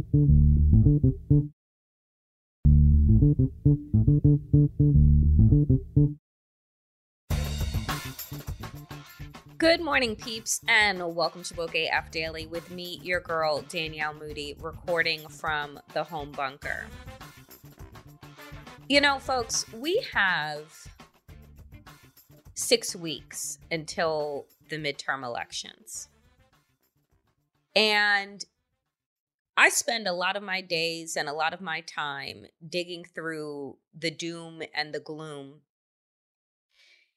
Good morning, peeps, and welcome to Woke AF Daily with me, your girl, Danielle Moody, recording from the home bunker. You know, folks, we have six weeks until the midterm elections. And I spend a lot of my days and a lot of my time digging through the doom and the gloom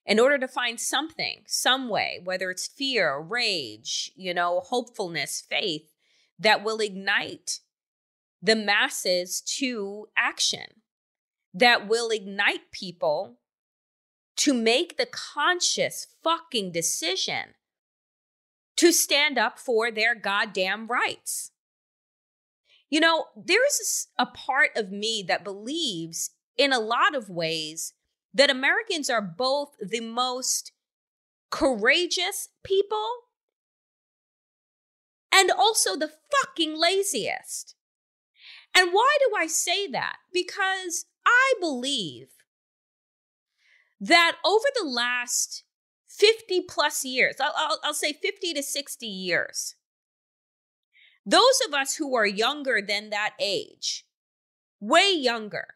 in order to find something, some way, whether it's fear, rage, you know, hopefulness, faith, that will ignite the masses to action, that will ignite people to make the conscious fucking decision to stand up for their goddamn rights. You know, there's a part of me that believes in a lot of ways that Americans are both the most courageous people and also the fucking laziest. And why do I say that? Because I believe that over the last 50 plus years, I'll, I'll, I'll say 50 to 60 years, those of us who are younger than that age, way younger,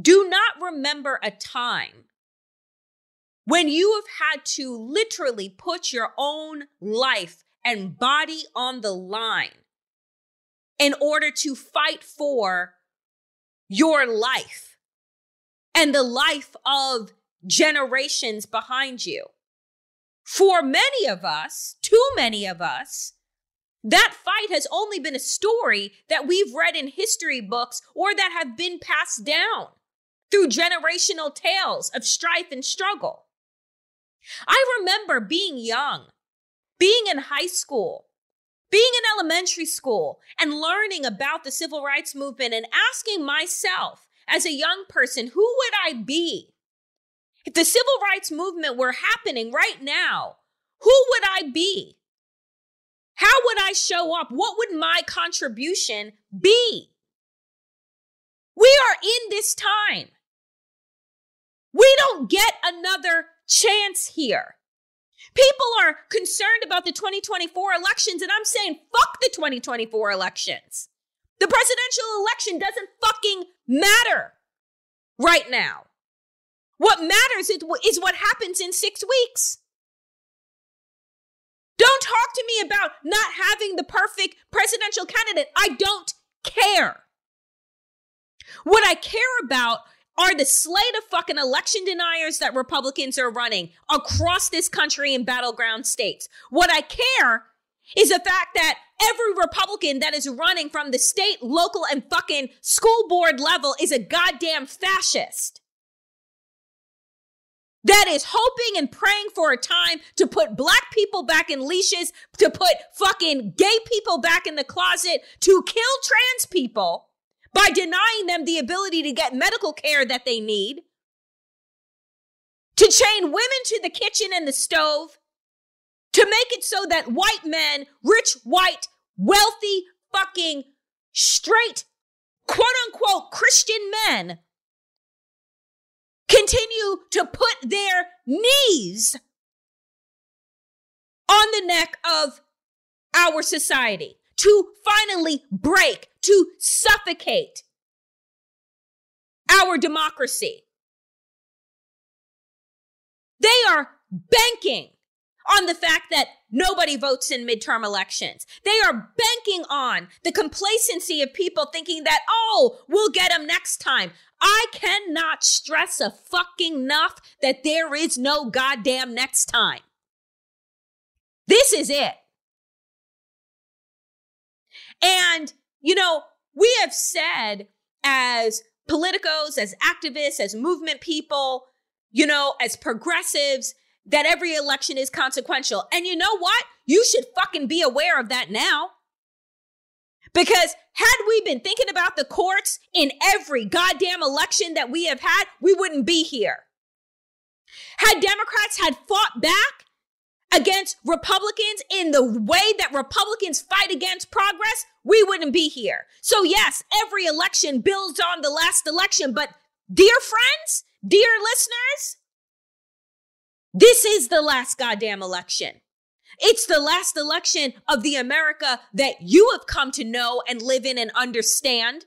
do not remember a time when you have had to literally put your own life and body on the line in order to fight for your life and the life of generations behind you. For many of us, too many of us, that fight has only been a story that we've read in history books or that have been passed down through generational tales of strife and struggle. I remember being young, being in high school, being in elementary school, and learning about the civil rights movement and asking myself as a young person, who would I be? If the civil rights movement were happening right now, who would I be? How would I show up? What would my contribution be? We are in this time. We don't get another chance here. People are concerned about the 2024 elections, and I'm saying, fuck the 2024 elections. The presidential election doesn't fucking matter right now. What matters is, what happens in six weeks. Talk to me about not having the perfect presidential candidate. I don't care. What I care about are the slate of fucking election deniers that Republicans are running across this country in battleground states. What I care is the fact that every Republican that is running from the state, local, and fucking school board level is a goddamn fascist. That is hoping and praying for a time to put black people back in leashes, to put fucking gay people back in the closet, to kill trans people by denying them the ability to get medical care that they need, to chain women to the kitchen and the stove, to make it so that white men, rich, white, wealthy, fucking straight, quote unquote, Christian men continue to put their knees on the neck of our society to finally break, to suffocate our democracy. They are banking on the fact that nobody votes in midterm elections. They are banking on the complacency of people thinking that, oh, we'll get them next time. I cannot stress a fucking enough that there is no goddamn next time. This is it. And, you know, we have said as politicos, as activists, as movement people, you know, as progressives, that every election is consequential. And you know what? You should fucking be aware of that now. Because had we been thinking about the courts in every goddamn election that we have had, we wouldn't be here. Had Democrats had fought back against Republicans in the way that Republicans fight against progress, we wouldn't be here. So yes, every election builds on the last election, but dear friends, dear listeners, this is the last goddamn election. It's the last election of the America that you have come to know and live in and understand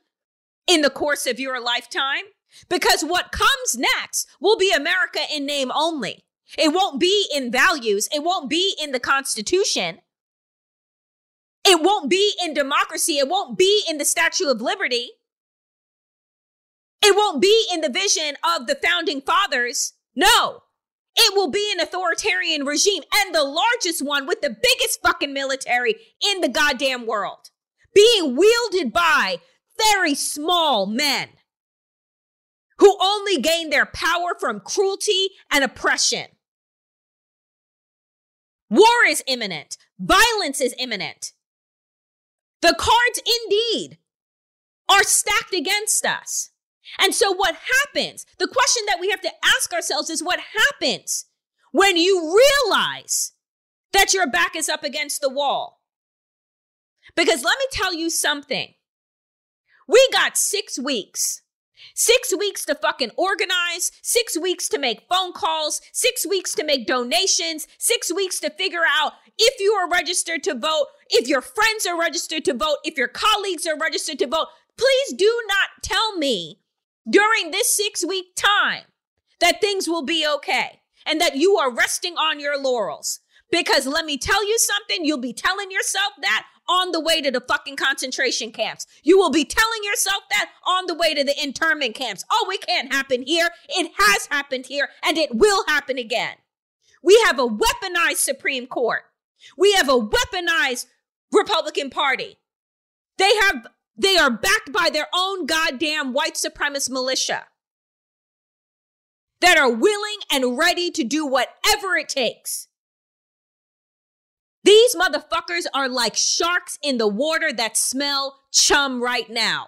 in the course of your lifetime. Because what comes next will be America in name only. It won't be in values. It won't be in the Constitution. It won't be in democracy. It won't be in the Statue of Liberty. It won't be in the vision of the founding fathers. No, it will be an authoritarian regime and the largest one with the biggest fucking military in the goddamn world, being wielded by very small men who only gain their power from cruelty and oppression. War is imminent. Violence is imminent. The cards indeed are stacked against us. And so, what happens? The question that we have to ask ourselves is what happens when you realize that your back is up against the wall? Because let me tell you something. We got six weeks. Six weeks to fucking organize, six weeks to make phone calls, six weeks to make donations, six weeks to figure out if you are registered to vote, if your friends are registered to vote, if your colleagues are registered to vote. Please do not tell me during this six week time that things will be okay and that you are resting on your laurels. Because let me tell you something, you'll be telling yourself that on the way to the fucking concentration camps. You will be telling yourself that on the way to the internment camps. Oh, it can't happen here. It has happened here and it will happen again. We have a weaponized Supreme Court. We have a weaponized Republican Party. They have they are backed by their own goddamn white supremacist militia that are willing and ready to do whatever it takes. These motherfuckers are like sharks in the water that smell chum right now.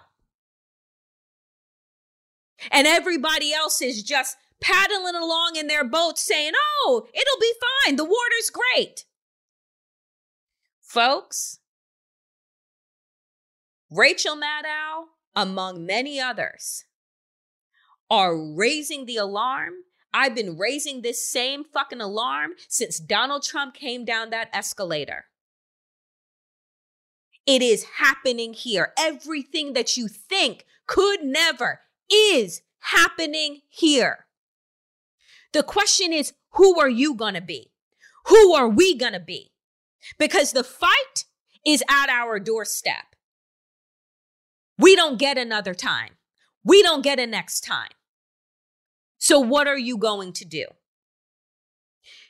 And everybody else is just paddling along in their boats saying, oh, it'll be fine. The water's great. Folks, Rachel Maddow, among many others, are raising the alarm. I've been raising this same fucking alarm since Donald Trump came down that escalator. It is happening here. Everything that you think could never is happening here. The question is, who are you going to be? Who are we going to be? Because the fight is at our doorstep. We don't get another time. We don't get a next time. So, what are you going to do?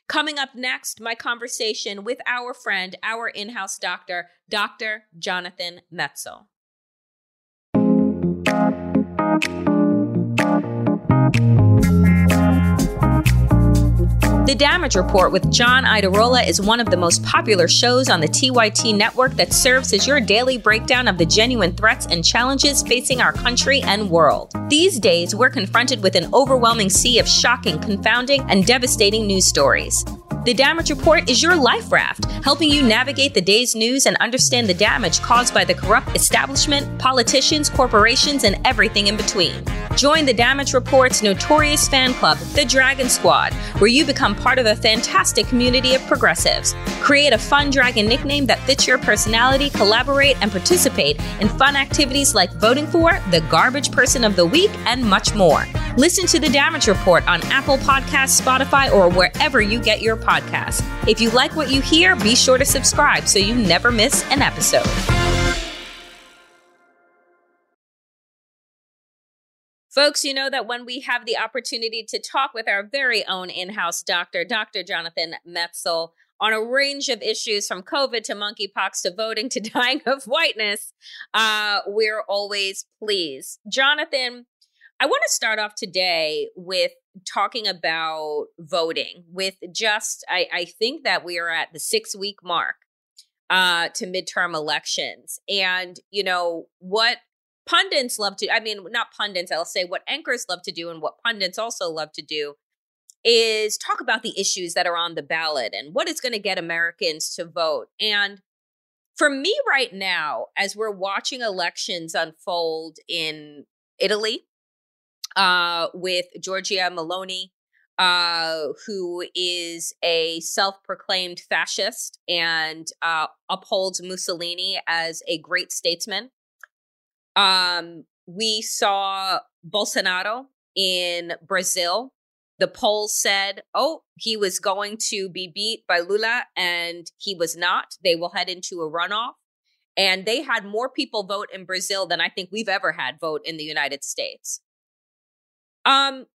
Coming up next, my conversation with our friend, our in house doctor, Dr. Jonathan Metzl. The Damage Report with John Iadarola is one of the most popular shows on the TYT network that serves as your daily breakdown of the genuine threats and challenges facing our country and world. These days, we're confronted with an overwhelming sea of shocking, confounding, and devastating news stories. The Damage Report is your life raft, helping you navigate the day's news and understand the damage caused by the corrupt establishment, politicians, corporations, and everything in between. Join the Damage Report's notorious fan club, the Dragon Squad, where you become part of a fantastic community of progressives. Create a fun dragon nickname that fits your personality, collaborate, and participate in fun activities like voting for the Garbage Person of the Week and much more. Listen to the Damage Report on Apple Podcasts, Spotify, or wherever you get your podcasts. If you like what you hear, be sure to subscribe so you never miss an episode. Folks, you know that when we have the opportunity to talk with our very own in house doctor, Dr. Jonathan Metzl, on a range of issues from COVID to monkeypox to voting to dying of whiteness, uh, we're always pleased. Jonathan, I want to start off today with talking about voting with just I, I think that we are at the six week mark uh to midterm elections. And you know what pundits love to I mean not pundits, I'll say what anchors love to do and what pundits also love to do is talk about the issues that are on the ballot and what is going to get Americans to vote. And for me right now, as we're watching elections unfold in Italy, uh, with Giorgia Meloni, uh, who is a self proclaimed fascist and uh, upholds Mussolini as a great statesman. Um, we saw Bolsonaro in Brazil. The polls said, oh, he was going to be beat by Lula, and he was not. They will head into a runoff. And they had more people vote in Brazil than I think we've ever had vote in the United States. Um,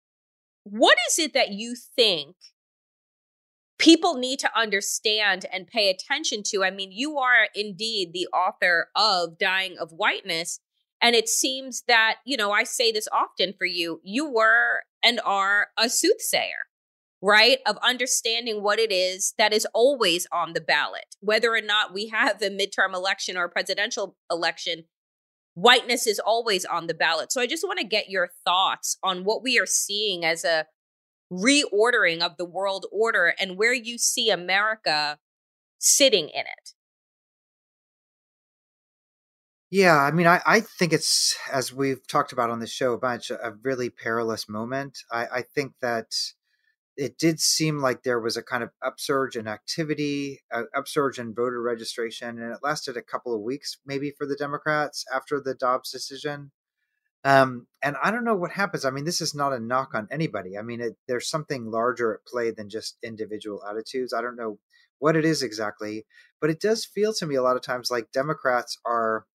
what is it that you think people need to understand and pay attention to? I mean, you are indeed the author of Dying of Whiteness. And it seems that, you know, I say this often for you, you were and are a soothsayer, right? Of understanding what it is that is always on the ballot, whether or not we have a midterm election or a presidential election whiteness is always on the ballot. So I just want to get your thoughts on what we are seeing as a reordering of the world order and where you see America sitting in it. Yeah, I mean, I, I think it's, as we've talked about on the show a bunch, a really perilous moment. I, I think that it did seem like there was a kind of upsurge in activity, uh, upsurge in voter registration, and it lasted a couple of weeks, maybe for the Democrats after the Dobbs decision. Um, and I don't know what happens. I mean, this is not a knock on anybody. I mean, it, there's something larger at play than just individual attitudes. I don't know what it is exactly, but it does feel to me a lot of times like Democrats are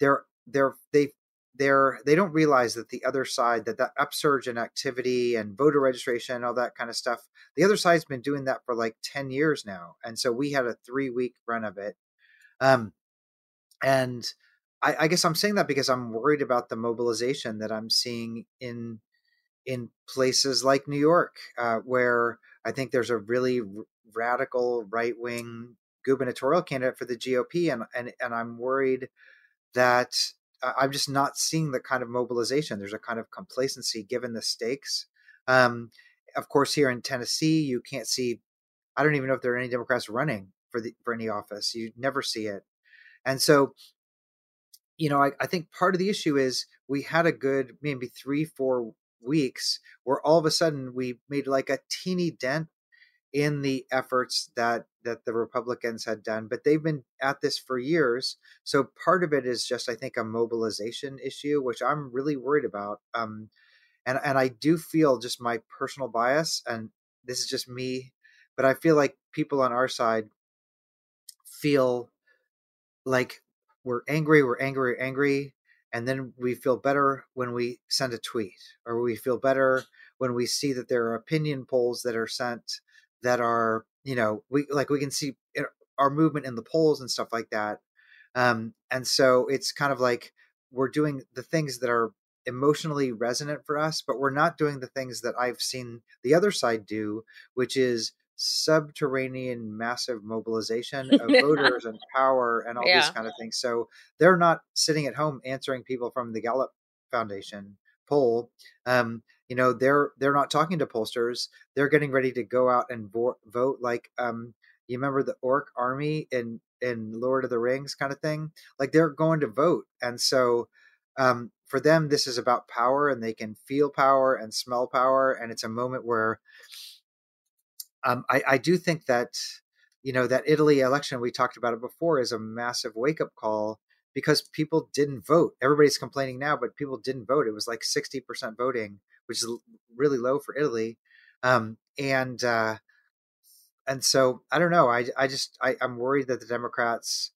they're they're they they're they don't realize that the other side that that upsurge in activity and voter registration and all that kind of stuff the other side's been doing that for like 10 years now and so we had a three week run of it. Um and I, I guess i'm saying that because i'm worried about the mobilization that i'm seeing in in places like new york uh, where i think there's a really r- radical right-wing gubernatorial candidate for the gop and and, and i'm worried that I'm just not seeing the kind of mobilization. There's a kind of complacency given the stakes. Um, of course, here in Tennessee, you can't see. I don't even know if there are any Democrats running for the for any office. You never see it, and so, you know, I, I think part of the issue is we had a good maybe three, four weeks where all of a sudden we made like a teeny dent in the efforts that that the Republicans had done, but they've been at this for years. So part of it is just, I think, a mobilization issue, which I'm really worried about. Um, and and I do feel just my personal bias, and this is just me, but I feel like people on our side feel like we're angry, we're angry, we're angry, and then we feel better when we send a tweet, or we feel better when we see that there are opinion polls that are sent that are you know we like we can see our movement in the polls and stuff like that um and so it's kind of like we're doing the things that are emotionally resonant for us but we're not doing the things that i've seen the other side do which is subterranean massive mobilization of voters and power and all Yeah. these kind of things so they're not sitting at home answering people from the gallup foundation poll um you know they're they're not talking to pollsters they're getting ready to go out and vo- vote like um you remember the orc army in in lord of the rings kind of thing? Like they're going to vote and so um for them this is about power and they can feel power and smell power and it's a moment where um i i do think that you know that italy election we talked about it before is a massive wake up call because people didn't vote. Everybody's complaining now but people didn't vote. It was like 60% voting which is really low for italy um and uh and so I don't know. I I just I, I'm worried that the Democrats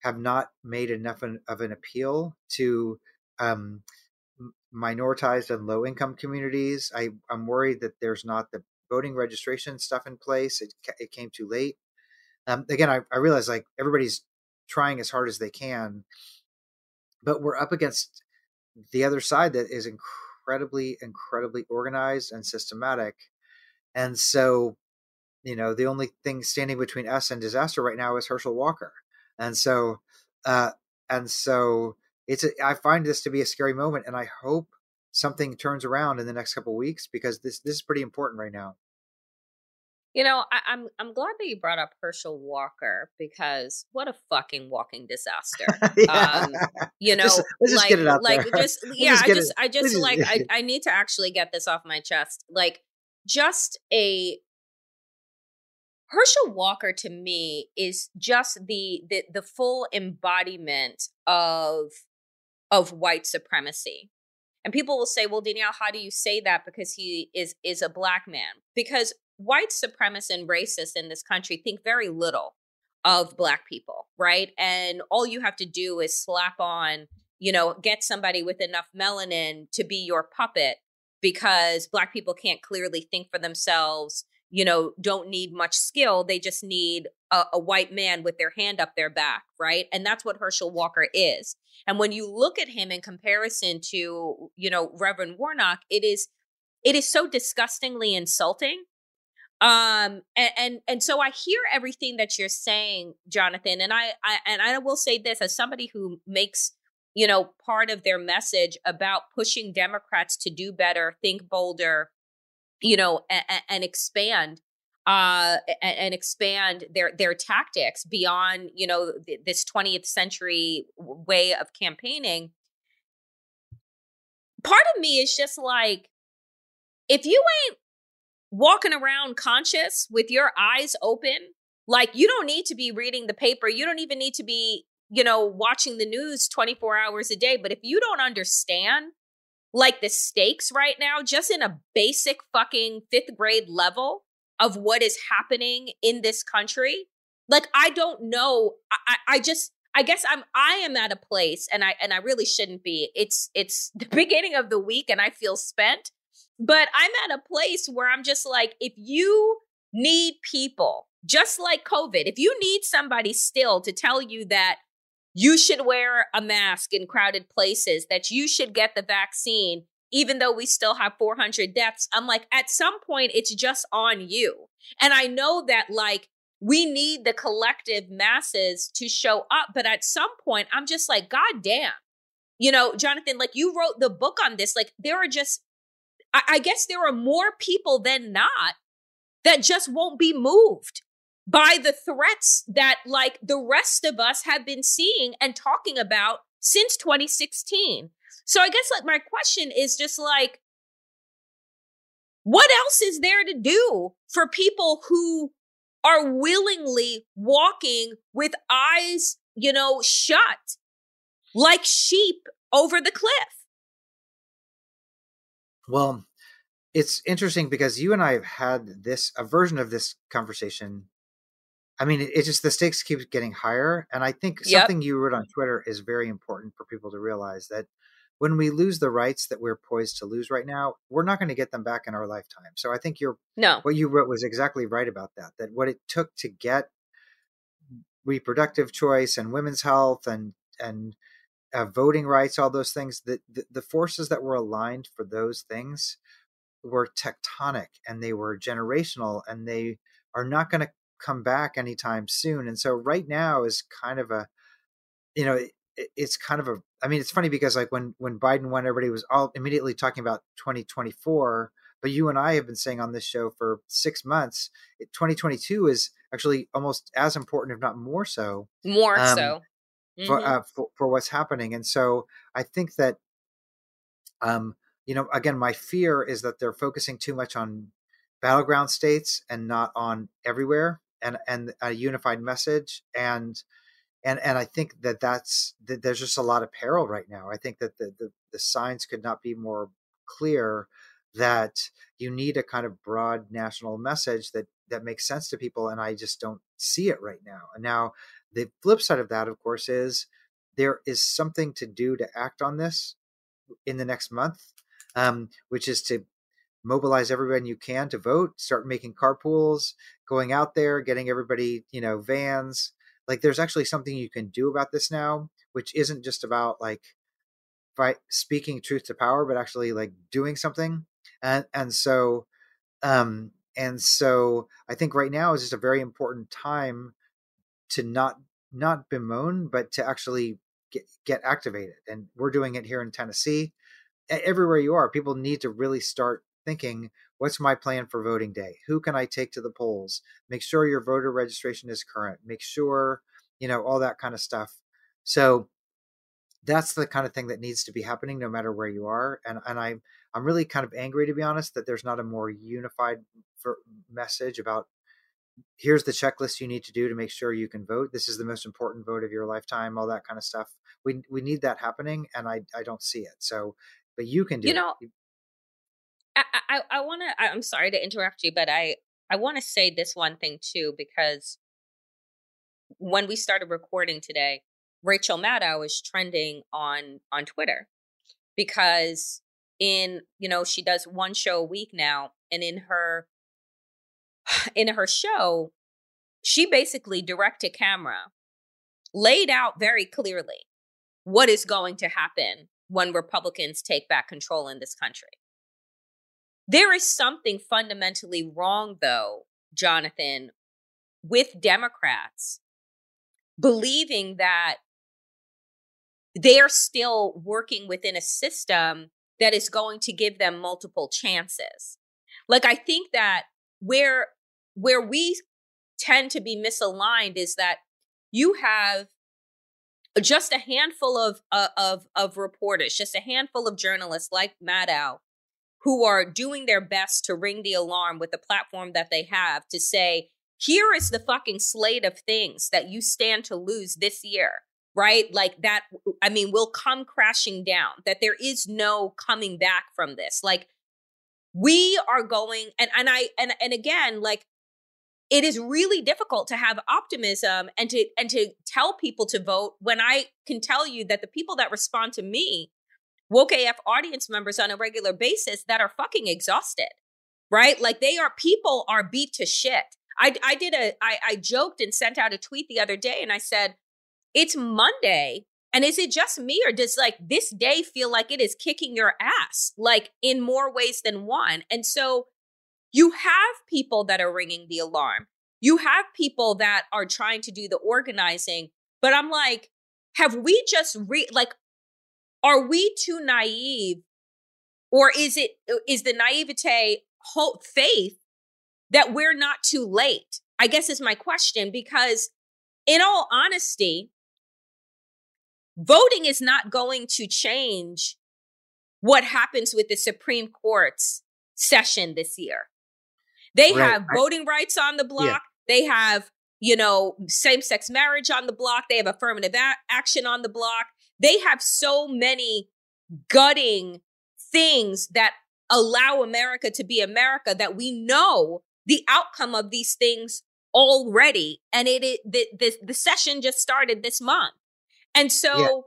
have not made enough of an appeal to um, minoritized and low income communities. I I'm worried that there's not the voting registration stuff in place. It it came too late. Um, again, I I realize like everybody's trying as hard as they can, but we're up against the other side that is incredibly incredibly incredibly organized and systematic, and so you know the only thing standing between us and disaster right now is Herschel Walker, and so uh, and so it's a, I find this to be a scary moment, and I hope something turns around in the next couple weeks because this this is pretty important right now. You know, I, I'm I'm glad that you brought up Herschel Walker because what a fucking walking disaster. Yeah. Um, You know, Just- let's just like, get it out like there. just We'll yeah, just I just it- I just- like I, I need to actually get this off my chest. Like just a Herschel Walker to me is just the the the full embodiment of of white supremacy. And people will say, "Well, Danielle, how do you say that because he is is a black man?" Because white supremacists and racists in this country think very little of black people, right? And all you have to do is slap on, you know, get somebody with enough melanin to be your puppet because black people can't clearly think for themselves, you know, don't need much skill. They just need a, a white man with their hand up their back, right? And that's what Herschel Walker is. And when you look at him in comparison to, you know, Reverend Warnock, it is it is so disgustingly insulting. Um and and, and so I hear everything that you're saying, Jonathan, and I, I and I will say this as somebody who makes you know part of their message about pushing Democrats to do better, think bolder, you know, and, and expand uh and, and expand their their tactics beyond you know th- this 20th century way of campaigning. Part of me is just like if you ain't walking around conscious with your eyes open like you don't need to be reading the paper you don't even need to be you know watching the news 24 hours a day but if you don't understand like the stakes right now just in a basic fucking 5th grade level of what is happening in this country like i don't know i i I just i guess i'm i am at a place and i and i really shouldn't be. It's it's the beginning of the week and i feel spent but i'm at a place where i'm just like if you need people just like covid if you need somebody still to tell you that you should wear a mask in crowded places that you should get the vaccine even though we still have 400 deaths i'm like at some point it's just on you. And i know that like we need the collective masses to show up but at some point i'm just like god damn. You know jonathan like you wrote the book on this like there are just I, I guess there are more people than not that just won't be moved by the threats that like the rest of us have been seeing and talking about since 2016 so i guess like my question is just like what else is there to do for people who are willingly walking with eyes, you know, shut like sheep over the cliff? Well, it's interesting because you and I have had this a version of this conversation. I mean, it, it's just the stakes keep getting higher, and I think Yep. something you wrote on Twitter is very important for people to realize that when we lose the rights that we're poised to lose right now, we're not going to get them back in our lifetime. So I think you're no. What you wrote was exactly right about that. That what it took to get reproductive choice and women's health and and uh, voting rights, all those things, the, the the forces that were aligned for those things were tectonic and they were generational and they are not going to come back anytime soon. And so right now is kind of a, you know, it, it's kind of a. I mean, it's funny because like when when Biden won, everybody was all immediately talking about 2024. But you and I have been saying on this show for six months, 2022 is actually almost as important, if not more so. More um, so. Mm-hmm. For, uh, for, for what's happening, and so I think that, um, you know, again, my fear is that they're focusing too much on battleground states and not on everywhere and and a unified message and and and I think that that's that there's just a lot of peril right now. I think that the, the the signs could not be more clear that you need a kind of broad national message that that makes sense to people, and I just don't see it right now. And now the flip side of that, of course, is there is something to do to act on this in the next month, um, which is to mobilize everyone you can to vote, start making carpools, going out there, getting everybody, you know, vans, like there's actually something you can do about this now which isn't just about like fight speaking truth to power but actually like doing something. And and so um and so i think right now is just a very important time to not not bemoan but to actually get, get activated and we're doing it here in tennessee. Everywhere you are people need to really start thinking what's my plan for voting day? Who can i take to the polls? Make sure your voter registration is current. Make sure you know all that kind of stuff. So that's the kind of thing that needs to be happening no matter where you are and and i'm i'm really kind of angry to be honest that there's not a more unified message about here's the checklist you need to do to make sure you can vote this is the most important vote of your lifetime all that kind of stuff we we need that happening and i i don't see it so but you can do you know it. I, I, I want to. I'm sorry to interrupt you, but I I want to say this one thing too because when we started recording today, Rachel Maddow is trending on on Twitter because in you know she does one show a week now, and in her in her show, she basically direct to camera laid out very clearly what is going to happen when Republicans take back control in this country. There is something fundamentally wrong, though, Jonathan, with Democrats believing that they're still working within a system that is going to give them multiple chances. Like I think that where where we tend to be misaligned is that you have just a handful of uh, of of reporters, just a handful of journalists like Maddow who are doing their best to ring the alarm with the platform that they have to say, here is the fucking slate of things that you stand to lose this year, right? Like that, I mean, will come crashing down, that there is no coming back from this. Like, we are going and and I and and again like it is really difficult to have optimism and to and to tell people to vote when I can tell you that the people that respond to me woke AF audience members on a regular basis that are fucking exhausted, right? Like they are people are beat to shit. I I did a I I joked and sent out a tweet the other day and I said it's Monday and is it just me or does like this day feel like it is kicking your ass like in more ways than one? And so you have people that are ringing the alarm. You have people that are trying to do the organizing, but I'm like have we just re like are we too naive? Or is it uh, the naivete hope faith that we're not too late? I guess is my question because in all honesty voting is not going to change what happens with the supreme court's session this year they right. have voting rights on the block yeah. they have you know same-sex marriage on the block they have affirmative a- action on the block they have so many gutting things that allow America to be America that we know the outcome of these things already. And it, it the, the, the session just started this month. And so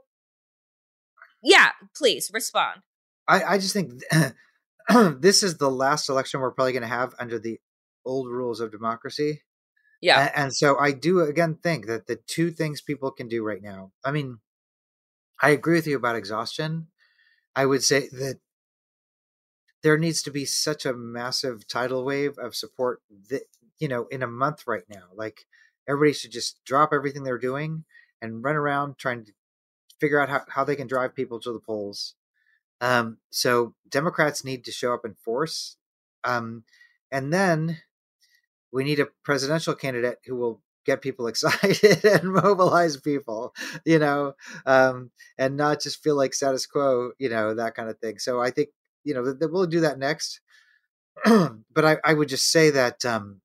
yeah, please respond. I, I just think this is the last election we're probably going to have under the old rules of democracy. Yeah. And, and so I do again think that the two things people can do right now. I mean, I agree with you about exhaustion. I would say that there needs to be such a massive tidal wave of support that you know in a month right now. Like everybody should just drop everything they're doing and run around trying to figure out how, how they can drive people to the polls. Um, so Democrats need to show up in force. Um, and then we need a presidential candidate who will get people excited and mobilize people, you know, um, and not just feel like status quo, you know, that kind of thing. So I think, you know, that we'll do that next. but I, I would just say that, um,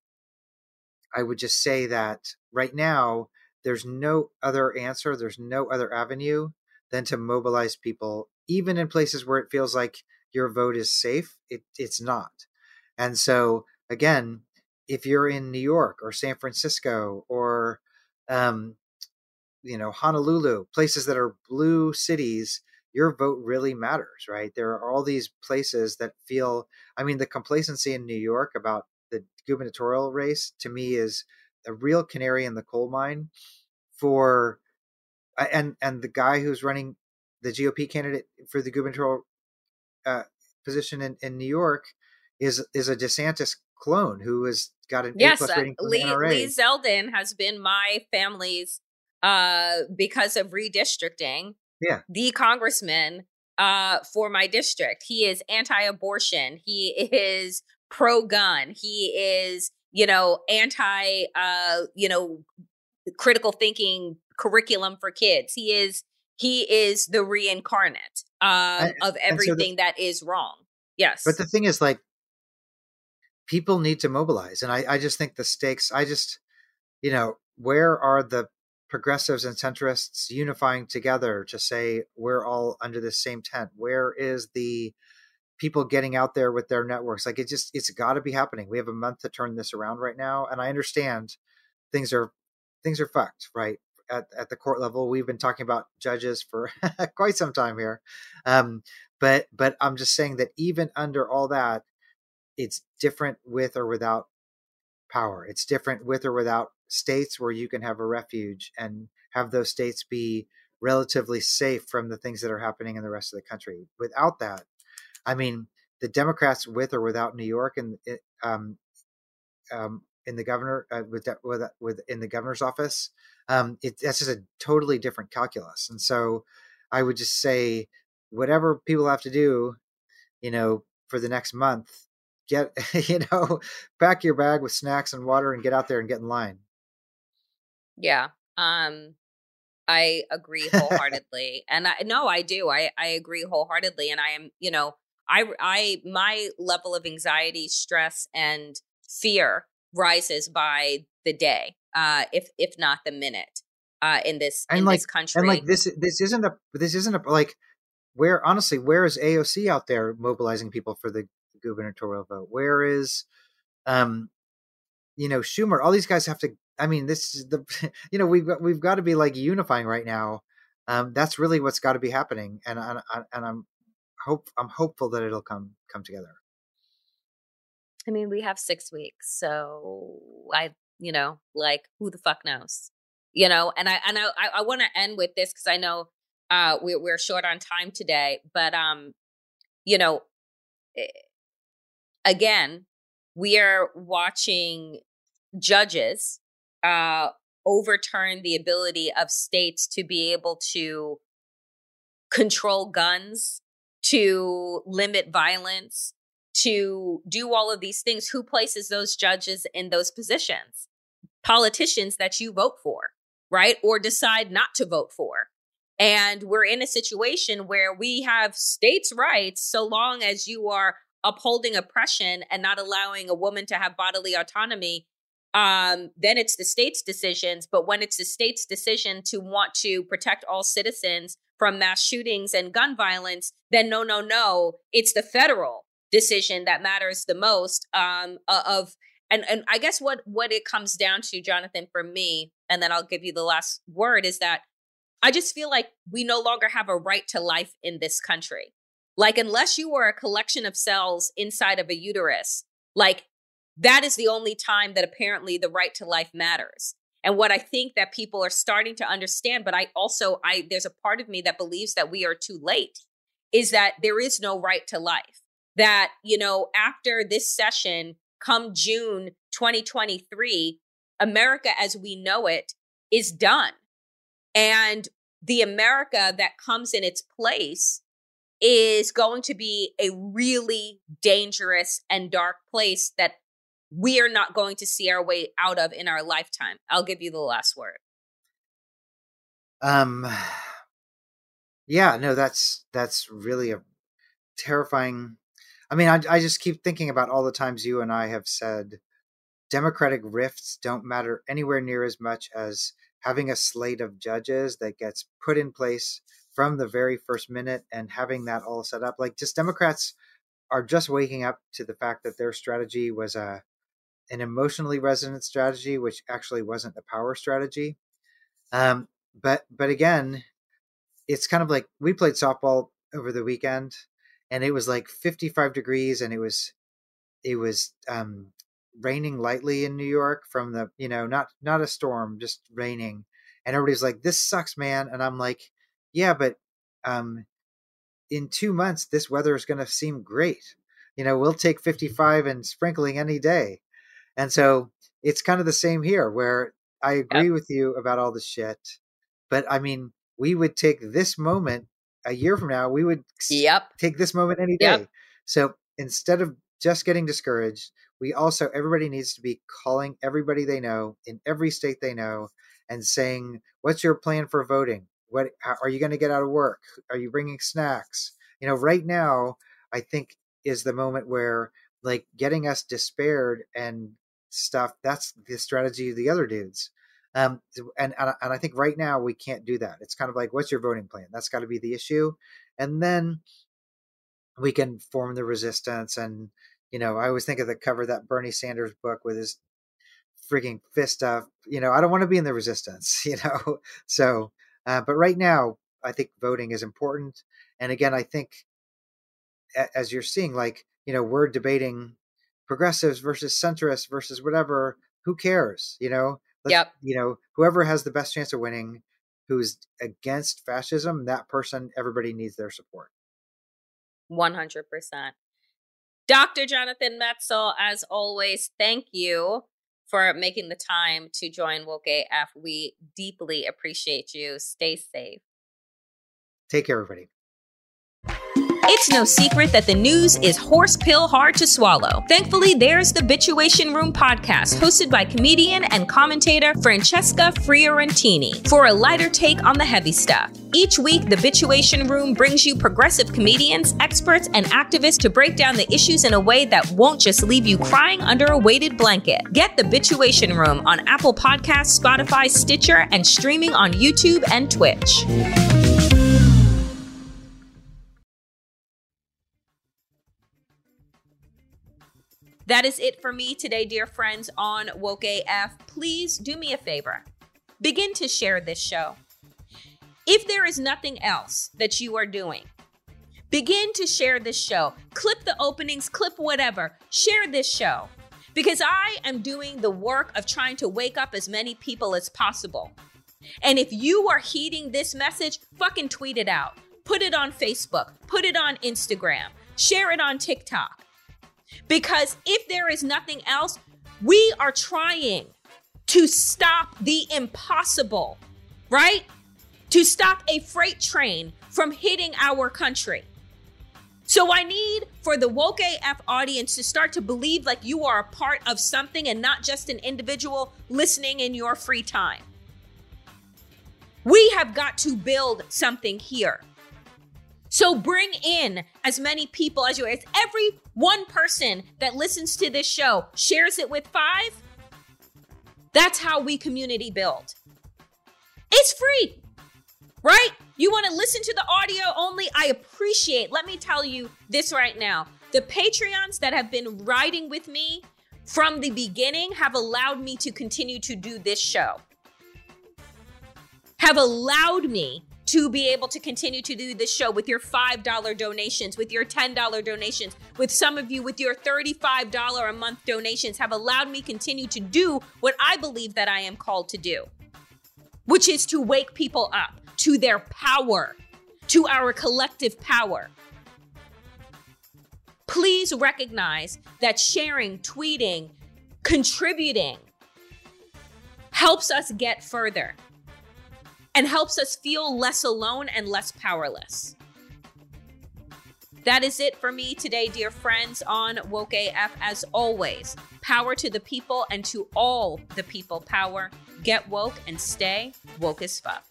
I would just say that right now, there's no other answer, there's no other avenue than to mobilize people, even in places where it feels like your vote is safe. It, it's not. And so, again, if you're in New York or San Francisco or, um, you know, Honolulu, places that are blue cities, your vote really matters, right? There are all these places that feel, I mean, the complacency in New York about the gubernatorial race to me is a real canary in the coal mine for and and the guy who's running the GOP candidate for the gubernatorial uh, position in, in New York is is a DeSantis clone who has got an yes, A plus rating uh, Lee, Lee Zeldin has been my family's uh because of redistricting. Yeah, the congressman uh for my district. He is anti-abortion. He is pro-gun. He is you know anti uh you know critical thinking curriculum for kids. He is he is the reincarnate um, and, of everything so the, that is wrong. Yes. But the thing is, like, people need to mobilize, and I, I just think the stakes. I just, you know, where are the progressives and centrists unifying together to say we're all under the same tent? Where is the people getting out there with their networks? Like, it just it's got to be happening. We have a month to turn this around right now, and I understand things are things are fucked, right? At, at the court level. We've been talking about judges for quite some time here. Um, but but I'm just saying that even under all that, it's different with or without power. It's different with or without states where you can have a refuge and have those states be relatively safe from the things that are happening in the rest of the country. Without that, I mean, the Democrats with or without New York and um, um, in the governor uh, with, with with in the governor's office um, it, that's just a totally different calculus. And so I would just say, whatever people have to do, you know, for the next month, get, you know, pack your bag with snacks and water and get out there and get in line. Yeah. Um, I agree wholeheartedly. and I, no, I do. I, I agree wholeheartedly. And I am, you know, I, I, my level of anxiety, stress, and fear rises by the day uh, if if not the minute, uh, in this and in like, this country. And like this, this isn't a this isn't a like where honestly, where is AOC out there mobilizing people for the gubernatorial vote? Where is, um, you know, Schumer? All these guys have to. I mean, this is the you know we've got we've got to be like unifying right now. Um, that's really what's got to be happening, and and and I'm hope I'm hopeful that it'll come come together. I mean, we have six weeks, so I you know, like who the fuck knows, you know? And I, and I, I want to end with this because I know uh, we're, we're short on time today, but, um, you know, eh, again, we are watching judges uh, overturn the ability of states to be able to control guns, to limit violence, to do all of these things. Who places those judges in those positions? Politicians that you vote for, right? Or decide not to vote for. And we're in a situation where we have states' rights so long as you are upholding oppression and not allowing a woman to have bodily autonomy. Um, then it's the state's decisions. But when it's the state's decision to want to protect all citizens from mass shootings and gun violence, then no, no, no, it's the federal decision that matters the most um, of and and I guess what what it comes down to, Jonathan, for me, and then I'll give you the last word, is that I just feel like we no longer have a right to life in this country. Like, unless you are a collection of cells inside of a uterus, like, that is the only time that apparently the right to life matters. And what I think that people are starting to understand, but I also, I, there's a part of me that believes that we are too late, is that there is no right to life. That, you know, after this session, come June 2023, America as we know it is done. And the America that comes in its place is going to be a really dangerous and dark place that we are not going to see our way out of in our lifetime. I'll give you the last word. Um yeah, no that's that's really a terrifying I mean, I, I just keep thinking about all the times you and I have said democratic rifts don't matter anywhere near as much as having a slate of judges that gets put in place from the very first minute and having that all set up. Like, just Democrats are just waking up to the fact that their strategy was a an emotionally resonant strategy, which actually wasn't a power strategy. Um, but but again, it's kind of like we played softball over the weekend, and it was like 55 degrees, and it was it was um, raining lightly in New York from the you know not not a storm, just raining, and everybody's like, "This sucks, man," and I'm like, "Yeah, but um, in two months, this weather is going to seem great." You know, we'll take 55 and sprinkling any day. And so it's kind of the same here where I agree yep. with you about all the shit. But I mean, we would take this moment a year from now, we would yep. take this moment any day. Yep. So instead of just getting discouraged, we also, everybody needs to be calling everybody they know in every state they know and saying, What's your plan for voting? What how, are you going to get out of work? Are you bringing snacks? You know, right now, I think is the moment where like getting us despaired and stuff that's the strategy of the other dudes um and and i think right now we can't do that. It's kind of like what's your voting plan? That's got to be the issue. And then we can form the resistance and you know i always think of the cover of that bernie sanders book with his freaking fist up you know i don't want to be in the resistance you know? So uh, but right now i think voting is important. And again i think as you're seeing like you know we're debating progressives versus centrists versus whatever who cares you know Let's, yep. you know whoever has the best chance of winning who's against fascism that person everybody needs their support. 100% dr jonathan metzl as always thank you for making the time to join woke af we deeply appreciate you. Stay safe. Take care everybody it's no secret that the news is horse pill hard to swallow. Thankfully, there's the Bitchuation Room podcast, hosted by comedian and commentator Francesca Fiorentini, for a lighter take on the heavy stuff. Each week, the Bitchuation Room brings you progressive comedians, experts, and activists to break down the issues in a way that won't just leave you crying under a weighted blanket. Get the Bitchuation Room on Apple Podcasts, Spotify, Stitcher, and streaming on YouTube and Twitch. That is it for me today, dear friends, on Woke AF. Please do me a favor. Begin to share this show. If there is nothing else that you are doing, begin to share this show. Clip the openings, clip whatever. Share this show. Because I am doing the work of trying to wake up as many people as possible. And if you are heeding this message, fucking tweet it out. Put it on Facebook, put it on Instagram, share it on TikTok. Because if there is nothing else, we are trying to stop the impossible, right? To stop a freight train from hitting our country. So I need for the woke AF audience to start to believe like you are a part of something and not just an individual listening in your free time. We have got to build something here. So bring in as many people as you as every one person that listens to this show shares it with five. That's how we community build. It's free, right? You want to listen to the audio only? I appreciate. Let me tell you this right now. The Patreons that have been riding with me from the beginning have allowed me to continue to do this show. have allowed me to be able to continue to do this show with your $5 donations, with your $10 donations, with some of you with your $35 a month donations have allowed me continue to do what I believe that I am called to do, which is to wake people up to their power, to our collective power. Please recognize that sharing, tweeting, contributing helps us get further and helps us feel less alone and less powerless. That is it for me today, dear friends, on Woke AF. As always, power to the people and to all the people power. Get woke and stay woke as fuck.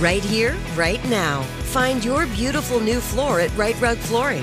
Right here, right now. Find your beautiful new floor at Rite Rug Flooring.